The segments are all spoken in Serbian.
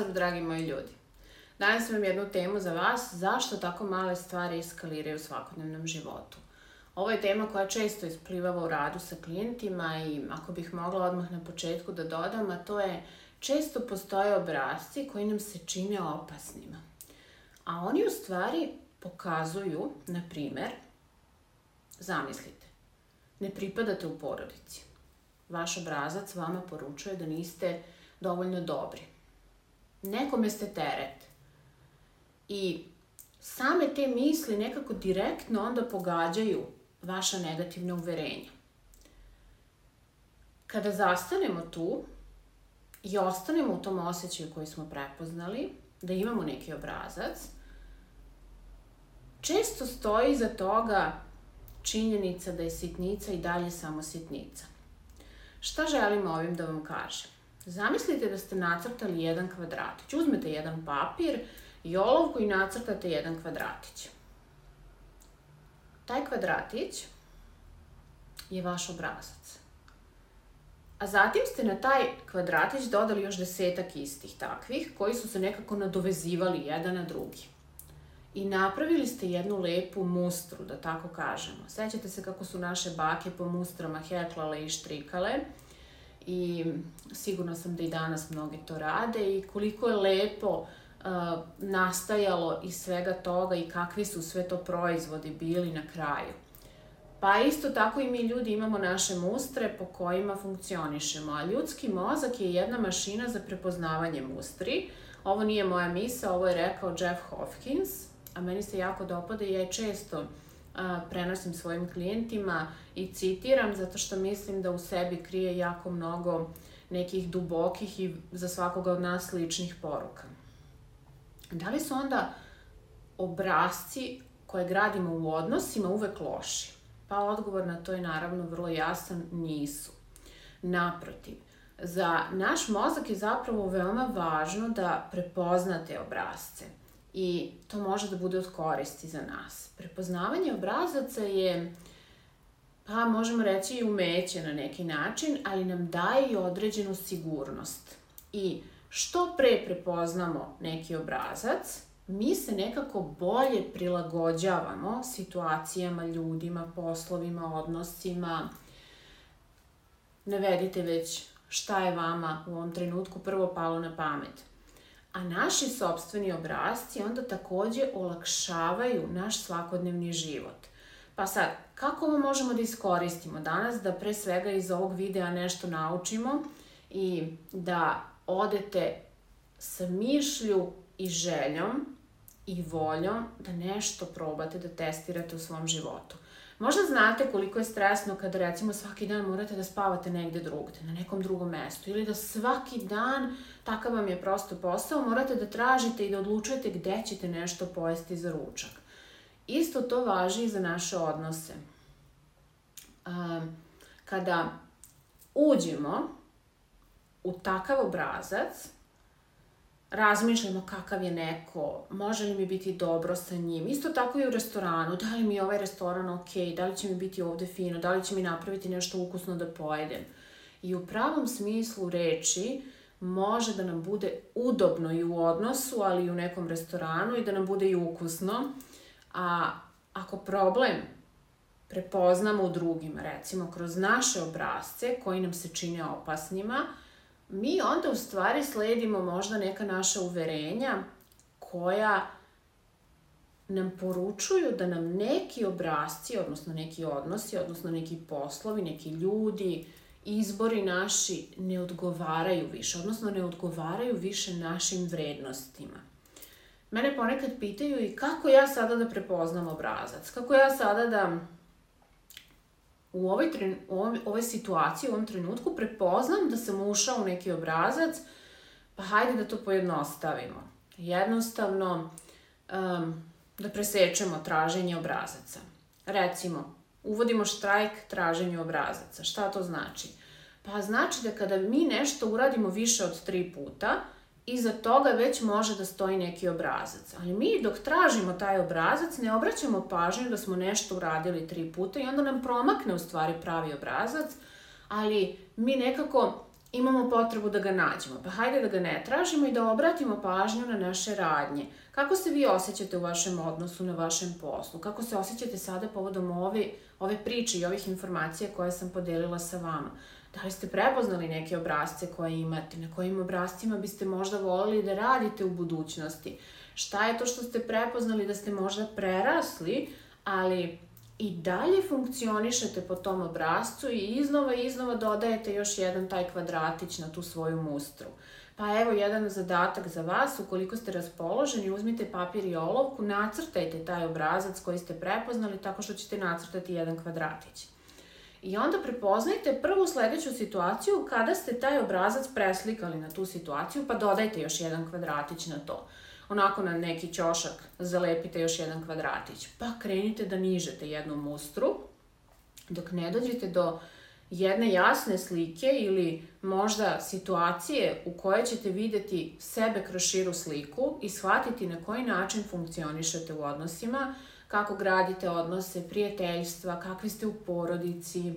Pozdrav, dragi moji ljudi. Danas imam jednu temu za vas, zašto tako male stvari eskaliraju u svakodnevnom životu. Ovo je tema koja često isplivava u radu sa klijentima i ako bih mogla odmah na početku da dodam, a to je često postoje obrazci koji nam se čine opasnima. A oni u stvari pokazuju, na primer, zamislite, ne pripadate u porodici. Vaš obrazac vama poručuje da niste dovoljno dobri. Nekome ste teret. I same te misli nekako direktno onda pogađaju vaša negativna uverenja. Kada zastanemo tu i ostanemo u tom osjećaju koji smo prepoznali, da imamo neki obrazac, često stoji za toga činjenica da je sitnica i dalje samo sitnica. Šta želim ovim da vam kažem? Zamislite da ste nacrtali jedan kvadratić. Uzmete jedan papir i olovku i nacrtate jedan kvadratić. Taj kvadratić je vaš obrazac. A zatim ste na taj kvadratić dodali još desetak istih takvih, koji su se nekako nadovezivali jedan na drugi. I napravili ste jednu lepu mustru, da tako kažemo. Sećate se kako su naše bake po mustrama heklale i štrikale i sigurno sam da i danas mnogi to rade i koliko je lepo uh, nastajalo iz svega toga i kakvi su sve to proizvodi bili na kraju. Pa isto tako i mi ljudi imamo naše mustre po kojima funkcionišemo, a ljudski mozak je jedna mašina za prepoznavanje mustri. Ovo nije moja misa, ovo je rekao Jeff Hopkins, a meni se jako dopada i ja često a, prenosim svojim klijentima i citiram zato što mislim da u sebi krije jako mnogo nekih dubokih i za svakoga od nas ličnih poruka. Da li su onda obrazci koje gradimo u odnosima uvek loši? Pa odgovor na to je naravno vrlo jasan, nisu. Naprotiv, za naš mozak je zapravo veoma važno da prepoznate obrazce i to može da bude od koristi za nas. Prepoznavanje obrazaca je, pa možemo reći i umeće na neki način, ali nam daje i određenu sigurnost. I što pre prepoznamo neki obrazac, mi se nekako bolje prilagođavamo situacijama, ljudima, poslovima, odnosima. Navedite već šta je vama u ovom trenutku prvo palo na pamet. A naši sobstveni obrazci onda takođe olakšavaju naš svakodnevni život. Pa sad, kako ovo možemo da iskoristimo danas da pre svega iz ovog videa nešto naučimo i da odete sa mišlju i željom i voljom da nešto probate, da testirate u svom životu. Možda znate koliko je stresno kada recimo svaki dan morate da spavate negde drugde, na nekom drugom mestu, ili da svaki dan, takav vam je prosto posao, morate da tražite i da odlučujete gde ćete nešto pojesti za ručak. Isto to važi i za naše odnose. Um, kada uđemo u takav obrazac, razmišljamo kakav je neko, može li mi biti dobro sa njim. Isto tako i u restoranu, da li mi je ovaj restoran ok, da li će mi biti ovde fino, da li će mi napraviti nešto ukusno da pojedem. I u pravom smislu reči može da nam bude udobno i u odnosu, ali i u nekom restoranu i da nam bude i ukusno. A ako problem prepoznamo u drugima, recimo kroz naše obrazce koji nam se čine opasnima, mi onda u stvari sledimo možda neka naša uverenja koja nam poručuju da nam neki obrazci, odnosno neki odnosi, odnosno neki poslovi, neki ljudi, izbori naši ne odgovaraju više, odnosno ne odgovaraju više našim vrednostima. Mene ponekad pitaju i kako ja sada da prepoznam obrazac, kako ja sada da u ovoj, tren, u ovoj, situaciji, u ovom trenutku, prepoznam da sam ušao u neki obrazac, pa hajde da to pojednostavimo. Jednostavno, um, da presečemo traženje obrazaca. Recimo, uvodimo štrajk traženju obrazaca. Šta to znači? Pa znači da kada mi nešto uradimo više od tri puta, iza toga već može da stoji neki obrazac. Ali mi dok tražimo taj obrazac ne obraćamo pažnju da smo nešto uradili tri puta i onda nam promakne u stvari pravi obrazac, ali mi nekako imamo potrebu da ga nađemo. Pa hajde da ga ne tražimo i da obratimo pažnju na naše radnje. Kako se vi osjećate u vašem odnosu, na vašem poslu? Kako se osjećate sada povodom ove, ove priče i ovih informacija koje sam podelila sa vama? Da li ste prepoznali neke obrazce koje imate? Na kojim obrazcima biste možda volili da radite u budućnosti? Šta je to što ste prepoznali da ste možda prerasli, ali i dalje funkcionišete po tom obrazcu i iznova i iznova dodajete još jedan taj kvadratić na tu svoju mustru. Pa evo jedan zadatak za vas, ukoliko ste raspoloženi, uzmite papir i olovku, nacrtajte taj obrazac koji ste prepoznali tako što ćete nacrtati jedan kvadratić. I onda prepoznajte prvu sledeću situaciju kada ste taj obrazac preslikali na tu situaciju, pa dodajte još jedan kvadratić na to onako na neki ćošak zalepite još jedan kvadratić. Pa krenite da nižete jednu mustru dok ne dođete do jedne jasne slike ili možda situacije u kojoj ćete videti sebe kroz širu sliku i shvatiti na koji način funkcionišete u odnosima, kako gradite odnose, prijateljstva, kakvi ste u porodici,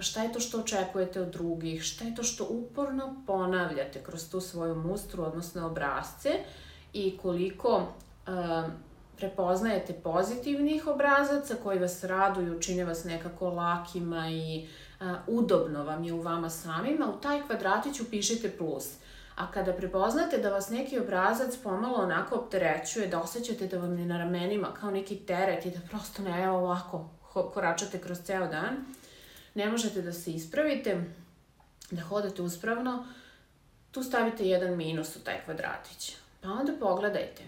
šta je to što očekujete od drugih, šta je to što uporno ponavljate kroz tu svoju mustru, odnosno obrazce i koliko uh, prepoznajete pozitivnih obrazaca koji vas raduju, čine vas nekako lakima i uh, udobno vam je u vama samima, u taj kvadratić upišite plus. A kada prepoznate da vas neki obrazac pomalo onako opterećuje, da osjećate da vam je na ramenima kao neki teret i da prosto ne ovako koračate kroz ceo dan, ne možete da se ispravite, da hodate uspravno, tu stavite jedan minus u taj kvadratić. Pa onda pogledajte.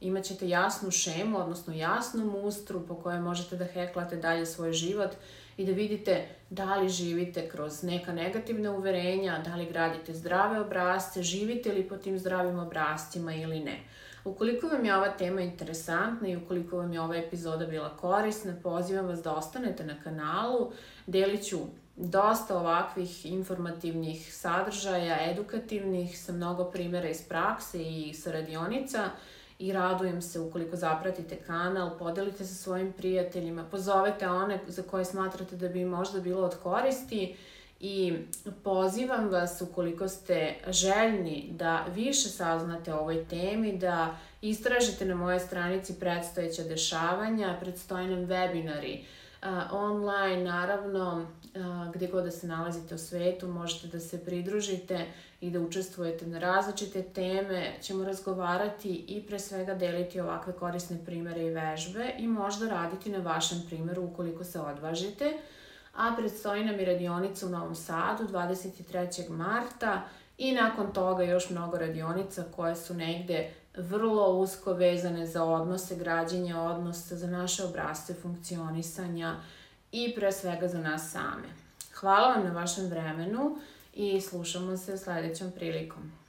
Imaćete jasnu šemu, odnosno jasnu mustru po kojoj možete da heklate dalje svoj život i da vidite da li živite kroz neka negativna uverenja, da li gradite zdrave obrazce, živite li po tim zdravim obrazcima ili ne. Ukoliko vam je ova tema interesantna i ukoliko vam je ova epizoda bila korisna, pozivam vas da ostanete na kanalu, delit ću dosta ovakvih informativnih sadržaja, edukativnih, sa mnogo primjera iz prakse i sa radionica i radujem se ukoliko zapratite kanal, podelite sa svojim prijateljima, pozovete one za koje smatrate da bi možda bilo od koristi i pozivam vas ukoliko ste željni da više saznate o ovoj temi, da istražite na moje stranici predstojeća dešavanja, predstoje nam webinari, online, naravno, gde god da se nalazite u svetu, možete da se pridružite i da učestvujete na različite teme. Ćemo razgovarati i pre svega deliti ovakve korisne primere i vežbe i možda raditi na vašem primeru ukoliko se odvažite. A predstoji nam i radionica u Novom Sadu 23. marta i nakon toga još mnogo radionica koje su negde vrlo usko vezane za odnose, građenje odnosa, za naše obrazce funkcionisanja i pre svega za nas same. Hvala vam na vašem vremenu i slušamo se sledećom prilikom.